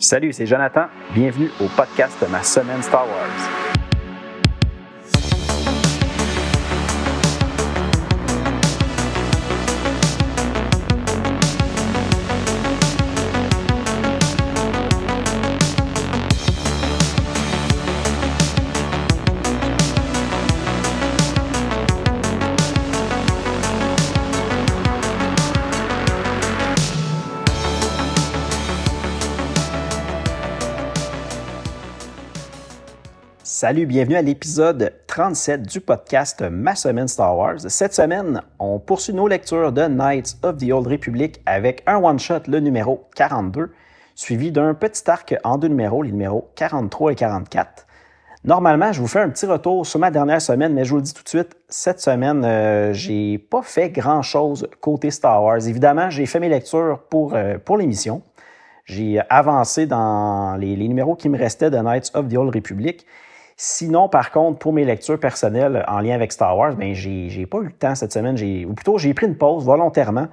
Salut, c'est Jonathan. Bienvenue au podcast de ma semaine Star Wars. Salut, bienvenue à l'épisode 37 du podcast Ma semaine Star Wars. Cette semaine, on poursuit nos lectures de Knights of the Old Republic avec un one-shot, le numéro 42, suivi d'un petit arc en deux numéros, les numéros 43 et 44. Normalement, je vous fais un petit retour sur ma dernière semaine, mais je vous le dis tout de suite, cette semaine, euh, j'ai pas fait grand-chose côté Star Wars. Évidemment, j'ai fait mes lectures pour, euh, pour l'émission. J'ai avancé dans les, les numéros qui me restaient de Knights of the Old Republic. Sinon, par contre, pour mes lectures personnelles en lien avec Star Wars, ben j'ai pas eu le temps cette semaine. Ou plutôt, j'ai pris une pause volontairement.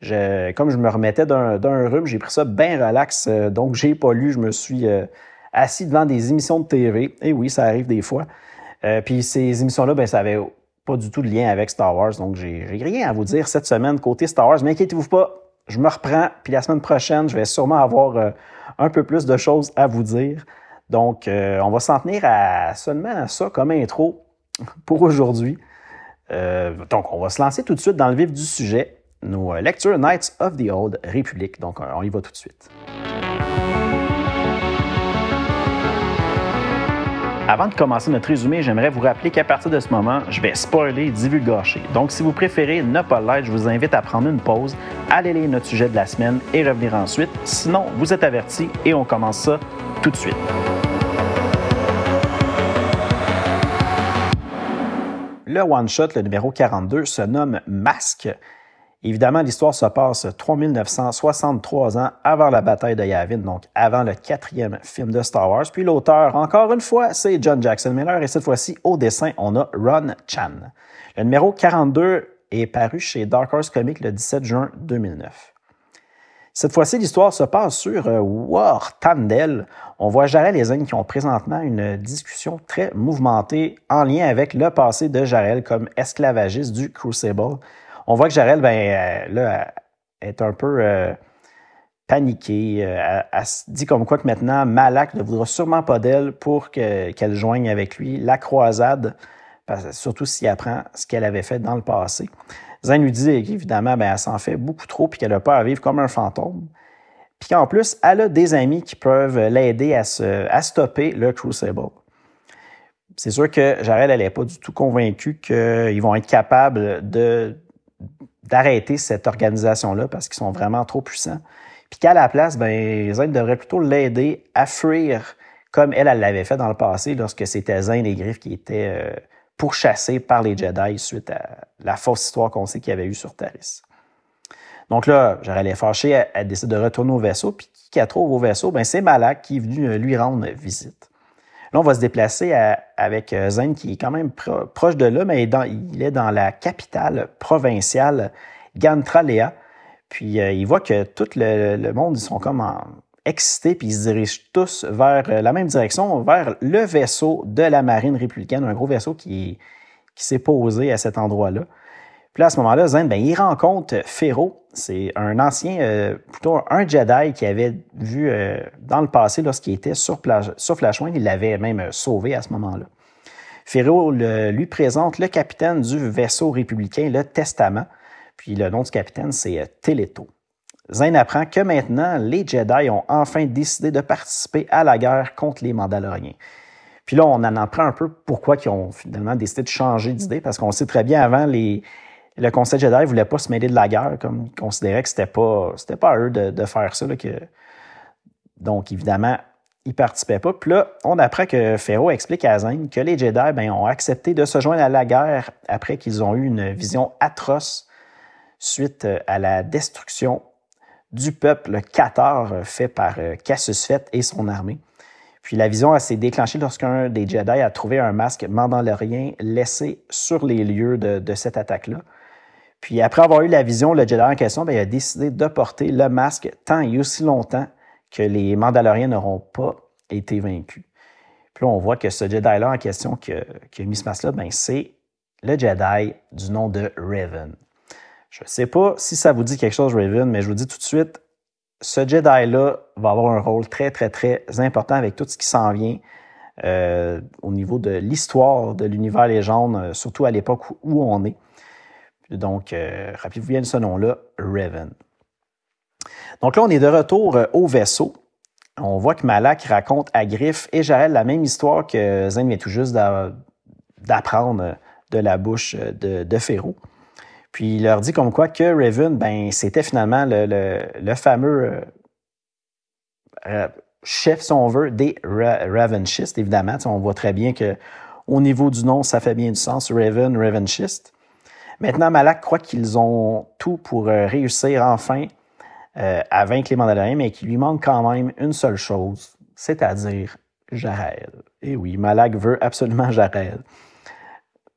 Je, comme je me remettais d'un rhume, j'ai pris ça bien relax. Euh, donc, j'ai pas lu. Je me suis euh, assis devant des émissions de TV. Et oui, ça arrive des fois. Euh, puis ces émissions-là, ben, ça avait pas du tout de lien avec Star Wars. Donc, j'ai rien à vous dire cette semaine côté Star Wars. Mais inquiétez-vous pas, je me reprends. Puis la semaine prochaine, je vais sûrement avoir un peu plus de choses à vous dire. Donc, euh, on va s'en tenir à seulement ça comme intro pour aujourd'hui. Euh, donc, on va se lancer tout de suite dans le vif du sujet, nos euh, lectures Knights of the Old Republic. Donc, on y va tout de suite. Avant de commencer notre résumé, j'aimerais vous rappeler qu'à partir de ce moment, je vais spoiler et divulgacher. Donc, si vous préférez ne pas l'être, je vous invite à prendre une pause, aller lire notre sujet de la semaine et revenir ensuite. Sinon, vous êtes avertis et on commence ça tout de suite. Le one-shot, le numéro 42, se nomme Masque. Évidemment, l'histoire se passe 3963 ans avant la bataille de Yavin, donc avant le quatrième film de Star Wars. Puis l'auteur, encore une fois, c'est John Jackson Miller et cette fois-ci, au dessin, on a Ron Chan. Le numéro 42 est paru chez Dark Horse Comics le 17 juin 2009. Cette fois-ci, l'histoire se passe sur euh, War Tandel. On voit Jarel et Zen qui ont présentement une discussion très mouvementée en lien avec le passé de Jarel comme esclavagiste du Crucible. On voit que Jarel, ben, euh, est un peu euh, paniquée. Elle, se dit comme quoi que maintenant, Malak ne voudra sûrement pas d'elle pour qu'elle joigne avec lui la croisade, surtout s'il apprend ce qu'elle avait fait dans le passé. Zen lui dit qu'évidemment, ben, elle s'en fait beaucoup trop puis qu'elle n'a pas à vivre comme un fantôme. Puis qu'en plus, elle a des amis qui peuvent l'aider à, à stopper le Crucible. C'est sûr que Jared, elle n'est pas du tout convaincue qu'ils vont être capables de, d'arrêter cette organisation-là parce qu'ils sont vraiment trop puissants. Puis qu'à la place, ben, Zen devrait plutôt l'aider à fuir comme elle, l'avait fait dans le passé lorsque c'était Zen et Griff qui étaient euh, pourchassé par les Jedi suite à la fausse histoire qu'on sait qu'il y avait eu sur Taris. Donc là, j'aurais les fâcher, elle, décide de retourner au vaisseau, puis qui qu'elle trouve au vaisseau, ben c'est Malak qui est venu euh, lui rendre visite. Là, on va se déplacer avec euh, Zen, qui est quand même proche de là, mais il est dans la capitale provinciale Gantralea. Puis euh, il voit que tout le, monde, ils sont comme excités, puis ils se dirigent tous vers euh, la même direction, vers le vaisseau de la marine républicaine, un gros vaisseau qui s'est posé à cet endroit-là. Puis là, à ce moment-là, Zen, ben, il rencontre Pharaoh. C'est un ancien, euh, plutôt un Jedi qui avait vu euh, dans le passé lorsqu'il était sur, sur Flashpoint. Il l'avait même sauvé à ce moment-là. Pharaoh lui présente le capitaine du vaisseau républicain, le Testament. Puis le nom du capitaine, c'est Teleto. Zayn apprend que maintenant, les Jedi ont enfin décidé de participer à la guerre contre les Mandaloriens. Puis là, on en apprend un peu pourquoi ils ont finalement décidé de changer d'idée, parce qu'on sait très bien avant, les, le Conseil Jedi ne voulait pas se mêler de la guerre, comme ils considéraient que c'était pas, c'était pas à eux de, faire ça. que... Donc, évidemment, ils participaient pas. Puis là, on apprend que Pharaoh explique à Zayn que les Jedi ben, ont accepté de se joindre à la guerre après qu'ils ont eu une vision atroce suite à la destruction du peuple Qatar euh, fait par euh, Cassius Fett et son armée. Puis la vision s'est déclenchée lorsqu'un des Jedi a trouvé un masque mandalorien laissé sur les lieux de, cette attaque-là. Puis après avoir eu la vision, le Jedi en question ben, il a décidé de porter le masque tant et aussi longtemps que les Mandaloriens n'auront pas été vaincus. Puis là, on voit que ce Jedi-là en question qui a, mis ce masque-là, ben, c'est le Jedi du nom de Raven. Je ne sais pas si ça vous dit quelque chose, Raven, mais je vous dis tout de suite, ce Jedi-là va avoir un rôle très, très, très important avec tout ce qui s'en vient euh, au niveau de l'histoire de l'univers légende, euh, surtout à l'époque où on est. Donc, euh, rappelez-vous bien de ce nom-là, Raven. Donc là, on est de retour au vaisseau. On voit que Malak raconte à Griff et Jaël la même histoire que Zen vient tout juste d'apprendre de la bouche de, de Puis il leur dit comme quoi que Raven, ben, c'était finalement le, fameux chef, si on veut, des Ravenchistes, évidemment. on voit très bien que au niveau du nom, ça fait bien du sens, Raven, Ravenchist. Maintenant, Malak croit qu'ils ont tout pour euh, réussir enfin euh, à vaincre les Mandaloriens, mais qu'il lui manque quand même une seule chose, c'est-à-dire Jarel. Et oui, Malak veut absolument Jarel.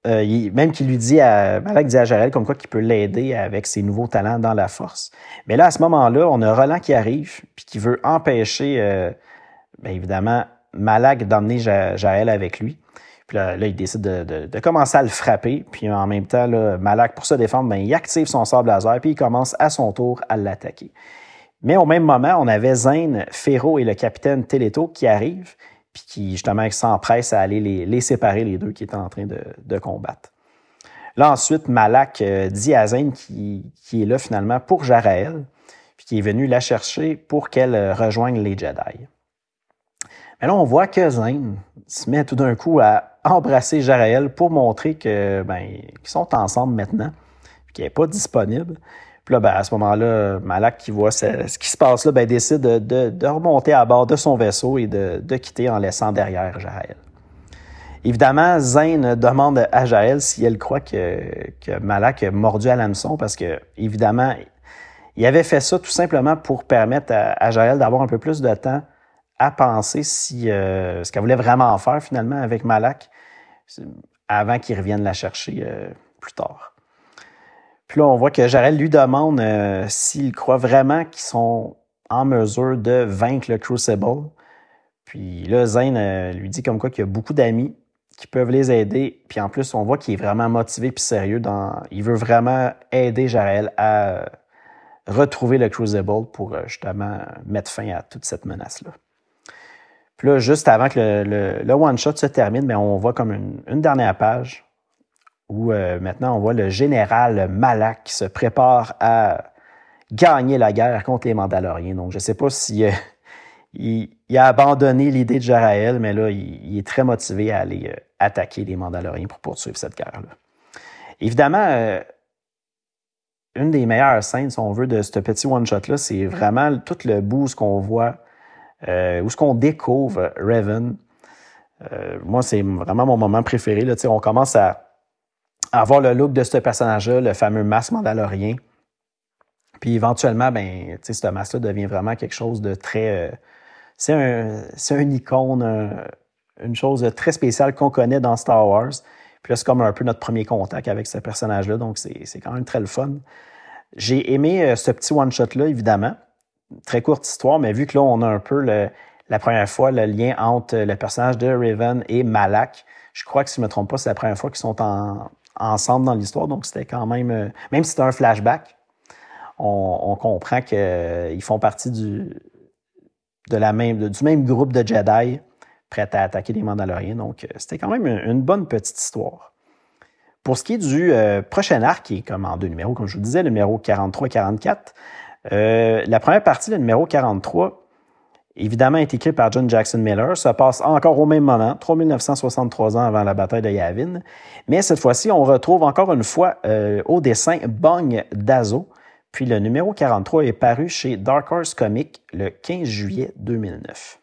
Euh, même qu'il lui dit à Malak dit à Jarel comme quoi qu'il peut l'aider avec ses nouveaux talents dans la force. Mais là, à ce moment-là, on a Roland qui arrive puis qui veut empêcher, bien évidemment, Malak d'emmener Jaël avec lui. Puis là, il décide de, commencer à le frapper. Puis en même temps, Malak, pour se défendre, bien, il active son sable laser puis il commence à son tour à l'attaquer. Mais au même moment, on avait Zane, Ferro et le capitaine Teleto qui arrivent puis qui justement s'empresse à aller les, séparer, les deux qui étaient en train de, combattre. Là, ensuite, Malak euh, dit à Zayn qui, est là finalement pour Jaraël, puis qui est venu la chercher pour qu'elle euh, rejoigne les Jedi. Mais là, on voit que Zayn se met tout d'un coup à embrasser Jaraël pour montrer que ben, qu'ils sont ensemble maintenant, qu'il n'est pas disponible. Puis là, ben, à ce moment-là, Malak, qui voit ce, qui se passe là, ben, décide de, remonter à bord de son vaisseau et de, quitter en laissant derrière Jaël. Évidemment, Zane demande à Jaël si elle croit que, que Malak a mordu à l'hameçon parce que, évidemment, il avait fait ça tout simplement pour permettre à, Jaël d'avoir un peu plus de temps à penser si euh, ce qu'elle voulait vraiment faire finalement avec Malak avant qu'il revienne la chercher euh, plus tard. Puis là, on voit que Jarel lui demande euh, s'il croit vraiment qu'ils sont en mesure de vaincre le Crucible. Puis là, Zane euh, lui dit comme quoi qu'il y a beaucoup d'amis qui peuvent les aider. Puis en plus, on voit qu'il est vraiment motivé puis sérieux. Dans... Il veut vraiment aider Jarel à retrouver le Crucible pour justement mettre fin à toute cette menace-là. Là, juste avant que le, one-shot se termine, mais on voit comme une dernière page où euh, maintenant on voit le général Malak qui se prépare à gagner la guerre contre les Mandaloriens. Donc je ne sais pas s'il il, a abandonné l'idée de Jaraël, mais là, il, est très motivé à aller euh, attaquer les Mandaloriens pour poursuivre cette guerre-là. Évidemment, euh, une des meilleures scènes, si on veut, de ce petit one-shot-là, c'est vraiment tout le ce qu'on voit, où ce qu'on découvre Raven? moi, c'est vraiment mon moment préféré. Là. On commence à, avoir le look de ce personnage-là, le fameux masque mandalorien. Puis éventuellement, ben, ce masque-là devient vraiment quelque chose de très. Euh, c'est un, un, icône, une chose très spéciale qu'on connaît dans Star Wars. Puis là, c'est comme un peu notre premier contact avec ce personnage-là, donc c'est quand même très le fun. J'ai aimé euh, ce petit one-shot-là, évidemment. Très courte histoire, mais vu que là, on a un peu la première fois le lien entre le personnage de Raven et Malak, je crois que si je ne me trompe pas, c'est la première fois qu'ils sont en, ensemble dans l'histoire. Donc, c'était quand même, euh, même si c'était un flashback, on, comprend qu'ils euh, font partie du, même, groupe de Jedi prêts à attaquer les Mandaloriens. Donc, euh, c'était quand même une, bonne petite histoire. Pour ce qui est du prochain arc, qui est comme en deux numéros, comme je vous disais, numéro 43 et 44, la première partie, le numéro 43, évidemment est écrit par John Jackson Miller, ça passe encore au même moment, 3963 ans avant la bataille de Yavin. Mais cette fois-ci, on retrouve encore une fois euh, au dessin Bong Dazo. Puis le numéro 43 est paru chez Dark Horse Comics le 15 juillet 2009.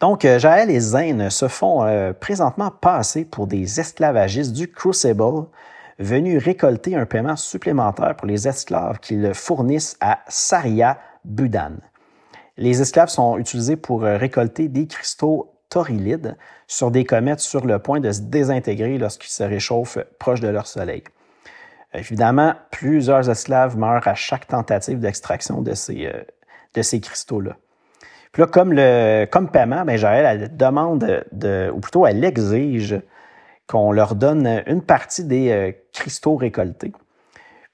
Donc, euh, Jaël et Zane se font euh, présentement passer pour des esclavagistes du Crucible venus récolter un paiement supplémentaire pour les esclaves qu'ils fournissent à Saria Budan. Les esclaves sont utilisés pour euh, récolter des cristaux torilides sur des comètes sur le point de se désintégrer lorsqu'ils se réchauffent proche de leur soleil. Évidemment, plusieurs esclaves meurent à chaque tentative d'extraction de ces, euh, de ces cristaux-là. Puis là, comme, le, comme paiement, ben, demande, de, ou plutôt elle exige qu'on leur donne une partie des euh, cristaux récoltés.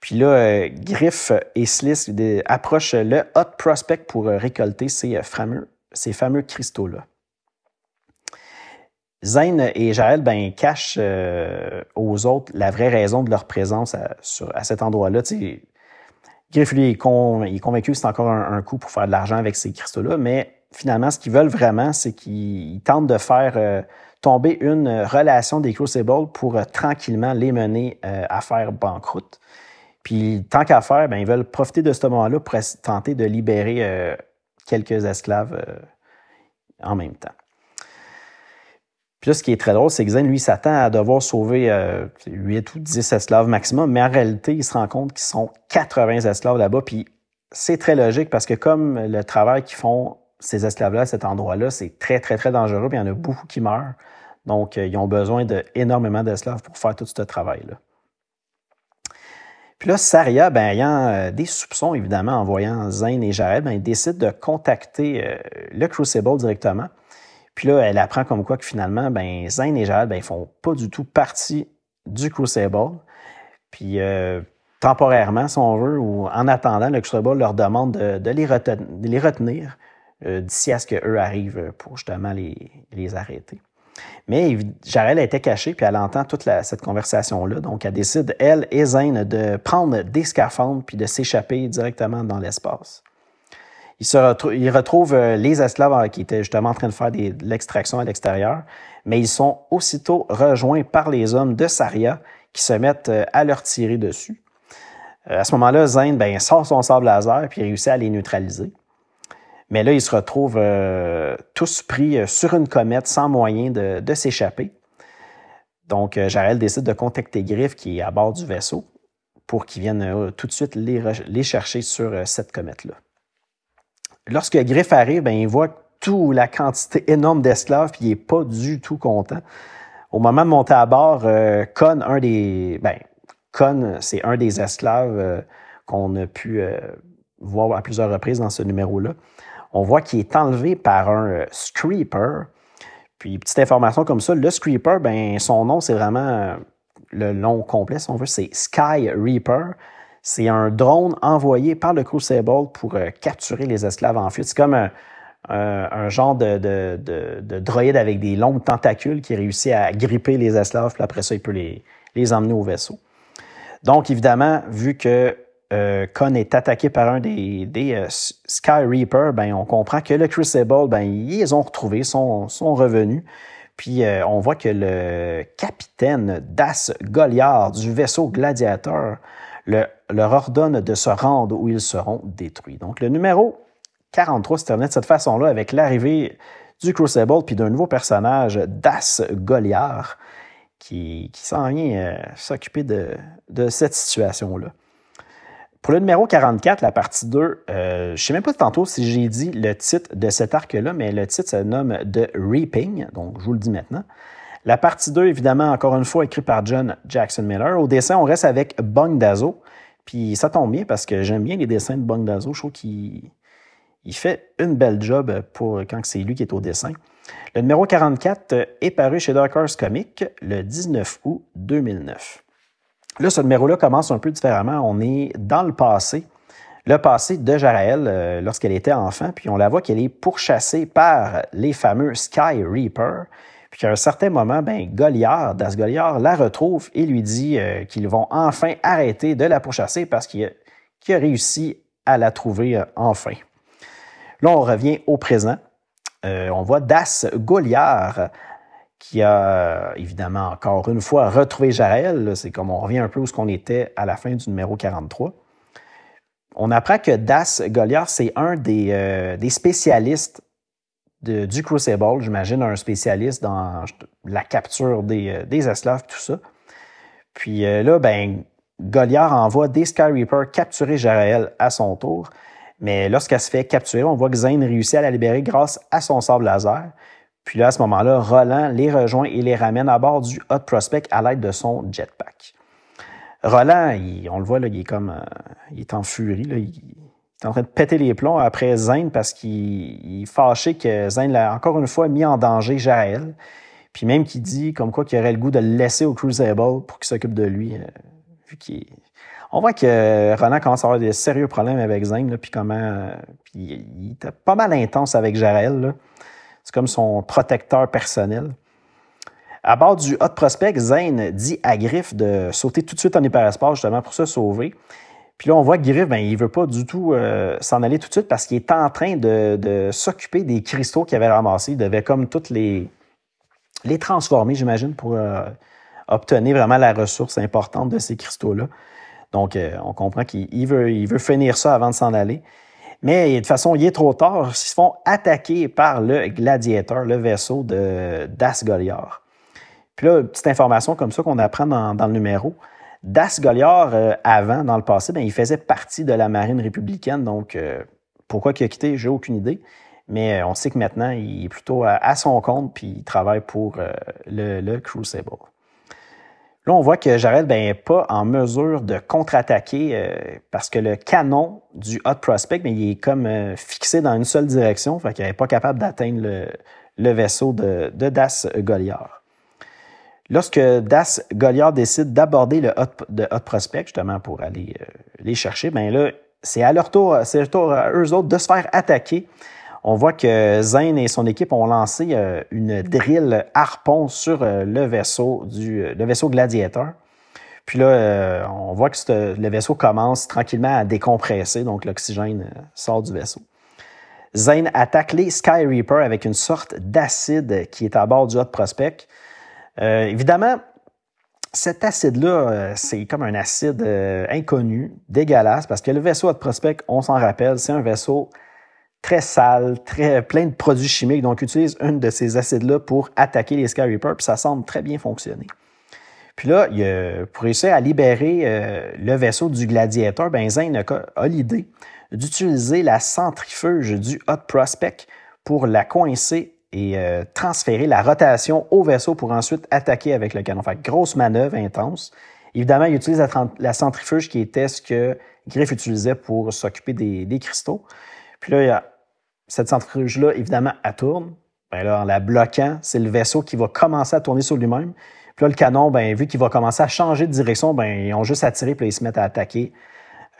Puis là, euh, Griff et Sliss approchent le Hot Prospect pour euh, récolter ces fameux, ces fameux cristaux-là. Zane et Jaël ben, cachent aux autres la vraie raison de leur présence à, cet endroit-là. Griff, lui, est, convaincu que c'est encore un, coup pour faire de l'argent avec ces cristaux-là, mais finalement, ce qu'ils veulent vraiment, c'est qu'ils tentent de faire tomber une relation des Crucibles pour euh, tranquillement les mener euh, à faire banqueroute. Puis, tant qu'à faire, ben, ils veulent profiter de ce moment-là pour tenter de libérer euh, quelques esclaves en même temps. Puis là, ce qui est très drôle, c'est que Zen, lui, s'attend à devoir sauver 8 ou 10 esclaves maximum, mais en réalité, il se rend compte qu'ils sont 80 esclaves là-bas. Puis c'est très logique parce que comme le travail qu'ils font ces esclaves-là cet endroit-là, c'est très, très, très dangereux, puis il y en a beaucoup qui meurent. Donc, euh, ils ont besoin d'énormément d'esclaves pour faire tout ce travail-là. Puis là, Saria, ben, ayant euh, des soupçons, évidemment, en voyant Zane et Jared, ben, décide de contacter euh, le Crucible directement. Puis là, elle apprend comme quoi que finalement, ben, Zane et Jared, ben, font pas du tout partie du Crucible. Puis temporairement, si on veut, ou en attendant, le Crucible leur demande de, les, retenir, d'ici à ce qu'eux arrivent pour justement les arrêter. Mais Jarel était cachée, puis elle entend toute cette conversation-là. Donc, elle décide, elle et Zane, de prendre des scaphandres puis de s'échapper directement dans l'espace. Ils, se retrouvent euh, les esclaves euh, qui étaient justement en train de faire de l'extraction à l'extérieur, mais ils sont aussitôt rejoints par les hommes de Saria qui se mettent euh, à leur tirer dessus. À ce moment-là, Zane ben, sort son sable laser puis réussit à les neutraliser. Mais là, ils se retrouvent euh, tous pris euh, sur une comète sans moyen de, s'échapper. Donc, euh, Jarel décide de contacter Griff, qui est à bord du vaisseau, pour qu'il vienne tout de suite les, chercher sur cette comète-là. Lorsque Griff arrive, ben, il voit toute la quantité énorme d'esclaves, puis il n'est pas du tout content. Au moment de monter à bord, Con, un des. Ben, Con, c'est un des esclaves qu'on a pu voir à plusieurs reprises dans ce numéro-là on voit qu'il est enlevé par un euh, Screeper. Puis, petite information comme ça, le Screeper, ben, son nom, c'est vraiment euh, le nom complet, si on veut, c'est Sky Reaper. C'est un drone envoyé par le Crucible pour euh, capturer les esclaves en fuite. C'est comme un, genre de, de, droïde avec des longues tentacules qui réussit à gripper les esclaves, puis après ça, il peut les, les emmener au vaisseau. Donc, évidemment, vu que euh, Con est attaqué par un des, euh, Sky Reaper, ben, on comprend que le Crucible, ben, ils ont retrouvé, son revenu. Puis euh, on voit que le capitaine Das Goliard du vaisseau Gladiateur leur ordonne de se rendre où ils seront détruits. Donc le numéro 43 se termine de cette façon-là avec l'arrivée du Crucible puis d'un nouveau personnage, Das Goliard, qui, qui s'en vient s'occuper de, de cette situation-là. Pour le numéro 44, la partie 2, euh, je ne sais même pas tantôt si j'ai dit le titre de cet arc-là, mais le titre se nomme The Reaping, donc je vous le dis maintenant. La partie 2, évidemment, encore une fois, écrite par John Jackson Miller. Au dessin, on reste avec Bong Dazo. Puis ça tombe bien parce que j'aime bien les dessins de Bong Dazo. Je trouve qu'il il fait une belle job pour quand c'est lui qui est au dessin. Le numéro 44 est paru chez Dark Horse Comics le 19 août 2009. Là, ce numéro-là commence un peu différemment. On est dans le passé. Le passé de Jaraël euh, lorsqu'elle était enfant, puis on la voit qu'elle est pourchassée par les fameux Sky Reaper. Puis qu'à un certain moment, ben, Goliath, Das Goliath, la retrouve et lui dit euh, qu'ils vont enfin arrêter de la pourchasser parce qu'il a, réussi à la trouver euh, enfin. Là, on revient au présent. on voit Das Goliath qui a évidemment encore une fois retrouvé Jarel. C'est comme on revient un peu où ce qu'on était à la fin du numéro 43. On apprend que Das Goliath, c'est un des, euh, spécialistes du Crucible, j'imagine un spécialiste dans la capture des, euh, des esclaves, tout ça. Puis euh, là, ben, Goliath envoie des Sky Reapers capturer Jarael à son tour. Mais lorsqu'elle se fait capturer, on voit que Zane réussit à la libérer grâce à son sable laser. Puis là, à ce moment-là, Roland les rejoint et les ramène à bord du Hot Prospect à l'aide de son jetpack. Roland, on le voit, là, il est comme, euh, il est en furie, là, il est en train de péter les plombs après Zane parce qu'il est fâché que Zane l'a encore une fois mis en danger Jaël. Puis même qu'il dit comme quoi qu'il aurait le goût de le laisser au Crucible pour qu'il s'occupe de lui, euh, on voit que Ronan commence à avoir des sérieux problèmes avec Zane, puis comment. Euh, il était pas mal intense avec Jarel. C'est comme son protecteur personnel. À bord du Hot Prospect, Zane dit à Griff de sauter tout de suite en hyperespace justement pour se sauver. Puis là, on voit que Griff, ben, il veut pas du tout euh, s'en aller tout de suite parce qu'il est en train de, s'occuper des cristaux qu'il avait ramassés. Il devait comme toutes les, les transformer, j'imagine, pour euh, obtenir vraiment la ressource importante de ces cristaux-là. Donc, euh, on comprend qu'il veut, il veut finir ça avant de s'en aller. Mais de toute façon, il est trop tard. Ils se font attaquer par le gladiateur, le vaisseau de Das Goliath. Puis là, petite information comme ça qu'on apprend dans, le numéro. Das Goliath, euh, avant, dans le passé, ben, il faisait partie de la marine républicaine. Donc, euh, pourquoi il a quitté, j'ai aucune idée. Mais on sait que maintenant, il est plutôt à, son compte, puis il travaille pour le, le Crucible. Là, on voit que Jared n'est ben, pas en mesure de contre-attaquer euh, parce que le canon du Hot Prospect, ben, il est comme euh, fixé dans une seule direction, fait qu'il n'est pas capable d'atteindre le, vaisseau de, Das Goliath. Lorsque Das Goliath décide d'aborder le Hot, Prospect, justement pour aller euh, les chercher, ben là, c'est à leur tour, c'est à eux autres de se faire attaquer on voit que Zane et son équipe ont lancé euh, une drill harpon sur euh, le vaisseau du euh, le vaisseau gladiateur. Puis là, on voit que le vaisseau commence tranquillement à décompresser, donc l'oxygène sort du vaisseau. Zane attaque les Sky Reaper avec une sorte d'acide qui est à bord du Hot Prospect. évidemment, cet acide-là, c'est comme un acide inconnu, dégueulasse, parce que le vaisseau Hot Prospect, on s'en rappelle, c'est un vaisseau très sale, très plein de produits chimiques. Donc, utilise une de ces acides-là pour attaquer les Sky Reapers, puis ça semble très bien fonctionner. Puis là, il pour réussir à libérer euh, le vaisseau du gladiateur, ben a, l'idée d'utiliser la centrifuge du Hot Prospect pour la coincer et euh, transférer la rotation au vaisseau pour ensuite attaquer avec le canon. Fait grosse manœuvre intense. Évidemment, il utilise la, centrifuge qui était ce que Griff utilisait pour s'occuper des, cristaux. Puis là, il y a cette centrifuge-là, évidemment, elle tourne. Ben là, en la bloquant, c'est le vaisseau qui va commencer à tourner sur lui-même. Puis là, le canon, ben, vu qu'il va commencer à changer de direction, ben, ils ont juste à tirer, puis ils se mettent à attaquer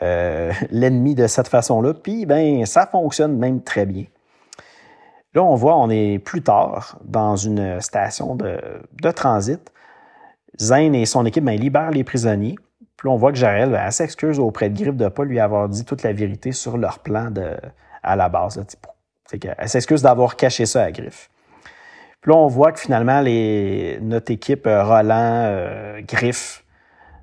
euh, l'ennemi de cette façon-là. Puis, ben, ça fonctionne même très bien. Là, on voit, on est plus tard dans une station de, transit. Zane et son équipe libèrent les prisonniers. Puis là, on voit que Jarel s'excuse auprès de Griff de ne pas lui avoir dit toute la vérité sur leur plan à la base. Elle s'excuse d'avoir caché ça à Griff. Puis là, on voit que finalement, notre équipe, euh, Roland, euh, Griff,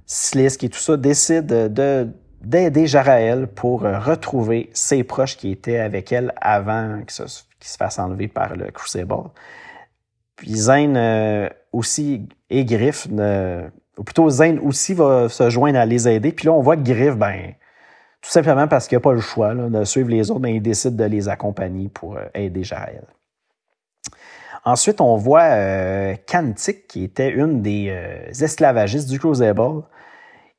Slisk et tout ça, décide de, d'aider Jaraël pour euh, retrouver ses proches qui étaient avec elle avant qu'il se, fasse enlever par le Crucible. Puis Zane aussi et Griff, ou plutôt Zane aussi va se joindre à les aider. Puis là, on voit que Griff, ben, tout simplement parce qu'il n'a pas le choix de suivre les autres, mais il décide de les accompagner pour euh, aider Jaël. Ensuite, on voit euh, qui était une des euh, esclavagistes du Crucible,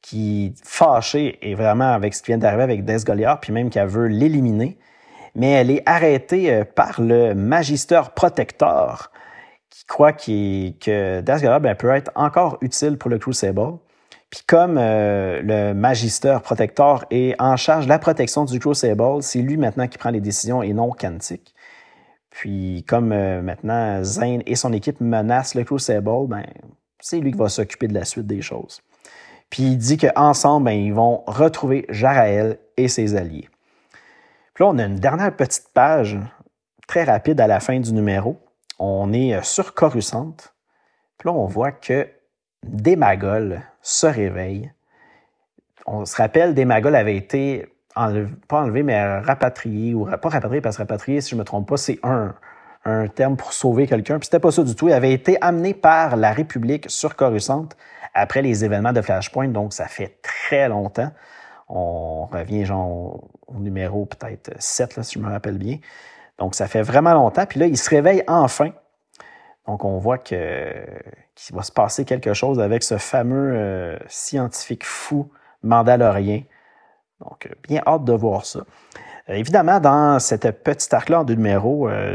qui, fâchée et vraiment avec ce qui vient d'arriver avec Des Goliath, puis même qu'elle veut l'éliminer, mais elle est arrêtée par le Magister Protector, qui croit que Des Goliath ben, peut être encore utile pour le Crucible. Puis comme euh, le magister protecteur est en charge de la protection du Crucible, c'est lui maintenant qui prend les décisions et non Kantik. Puis comme euh, maintenant Zane et son équipe menacent le Crucible, ben, c'est lui qui va s'occuper de la suite des choses. Puis il dit qu'ensemble, ben, ils vont retrouver Jaraël et ses alliés. Puis là, on a une dernière petite page très rapide à la fin du numéro. On est euh, sur Coruscant. Puis là, on voit que Démagol se réveille. On se rappelle, Démagol avait été pas enlevé, mais rapatrié, ou pas rapatrié, parce que si je ne me trompe pas, c'est un, un terme pour sauver quelqu'un. Puis c'était pas ça du tout. Il avait été amené par la République sur Coruscant après les événements de Flashpoint, donc ça fait très longtemps. On revient genre au numéro peut-être 7, là, si je me rappelle bien. Donc ça fait vraiment longtemps. Puis là, il se réveille enfin. Donc, on voit qu'il va se passer quelque chose avec ce fameux euh, scientifique fou mandalorien. Donc, euh, bien hâte de voir ça. évidemment, dans cette petite arc-là en deux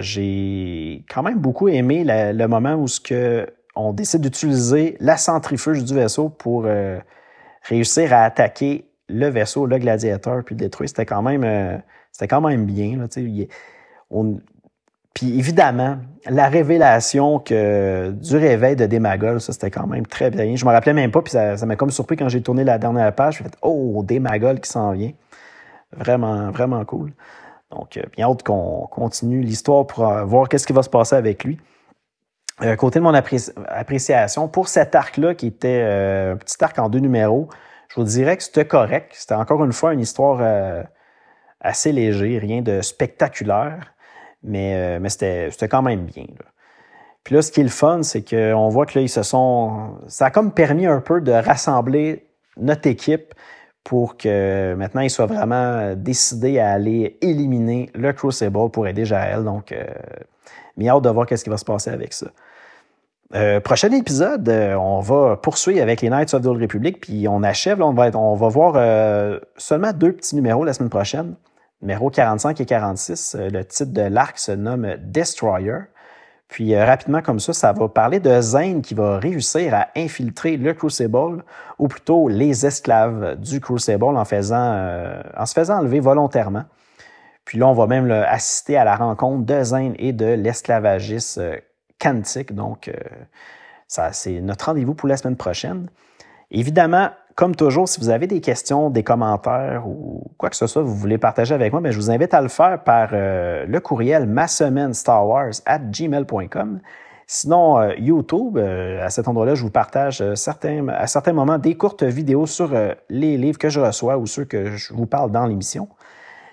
j'ai quand même beaucoup aimé le moment où ce que on décide d'utiliser la centrifuge du vaisseau pour réussir à attaquer le vaisseau, le gladiateur, puis le détruire. C'était quand même, c'était quand même bien. Puis évidemment, la révélation que du réveil de Démagol, ça c'était quand même très bien. Je me rappelais même pas, puis ça, m'a comme surpris quand j'ai tourné la dernière page. J'ai fait Oh, Démagol qui s'en vient. Vraiment, vraiment cool. Donc, euh, bien hâte qu'on continue l'histoire pour euh, voir qu'est-ce qui va se passer avec lui. Euh, côté de mon appréciation, pour cet arc-là, qui était un petit arc en deux numéros, je vous dirais que c'était correct. C'était encore une fois une histoire assez léger, rien de spectaculaire mais, euh, c'était quand même bien. Puis là, ce qui est le fun, c'est qu'on voit que là, ils se sont. Ça a comme permis un peu de rassembler notre équipe pour que maintenant ils soient vraiment décidés à aller éliminer le Crucible pour aider Jaël. Donc, euh, hâte de voir qu'est-ce qui va se passer avec ça. Euh, prochain épisode, euh, on va poursuivre avec les Knights of the Old Republic, puis on achève. on, va on va voir seulement deux petits numéros la semaine prochaine numéro 45 et 46. Euh, le titre de l'arc se nomme Destroyer. Puis euh, rapidement comme ça, ça va parler de Zane qui va réussir à infiltrer le Crucible, ou plutôt les esclaves du Crucible en, euh, se faisant enlever volontairement. Puis là, on va même assister à la rencontre de Zane et de l'esclavagiste Kantik. Donc, ça, c'est notre rendez-vous pour la semaine prochaine. Évidemment, comme toujours, si vous avez des questions, des commentaires ou quoi que ce soit, vous voulez partager avec moi, mais je vous invite à le faire par euh, le courriel ma semaine Star Wars at gmail.com. Sinon, euh, YouTube, euh, à cet endroit-là, je vous partage certains, à certains moments des courtes vidéos sur les livres que je reçois ou ceux que je vous parle dans l'émission.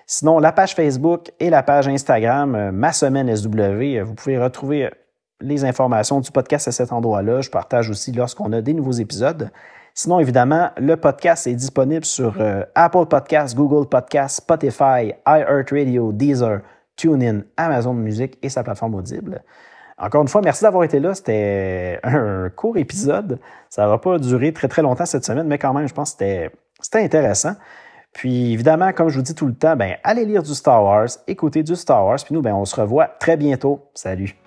Sinon, la page Facebook et la page Instagram, ma semaine SW, vous pouvez retrouver les informations du podcast à cet endroit-là. Je partage aussi lorsqu'on a des nouveaux épisodes. Sinon, évidemment, le podcast est disponible sur euh, Apple Podcasts, Google Podcasts, Spotify, iHeartRadio, Deezer, TuneIn, Amazon Music et sa plateforme Audible. Encore une fois, merci d'avoir été là. C'était un court épisode. Ça va pas durer très très longtemps cette semaine, mais quand même, je pense que c'était intéressant. Puis évidemment, comme je vous dis tout le temps, ben, allez lire du Star Wars, écoutez du Star Wars, puis nous, ben, on se revoit très bientôt. Salut!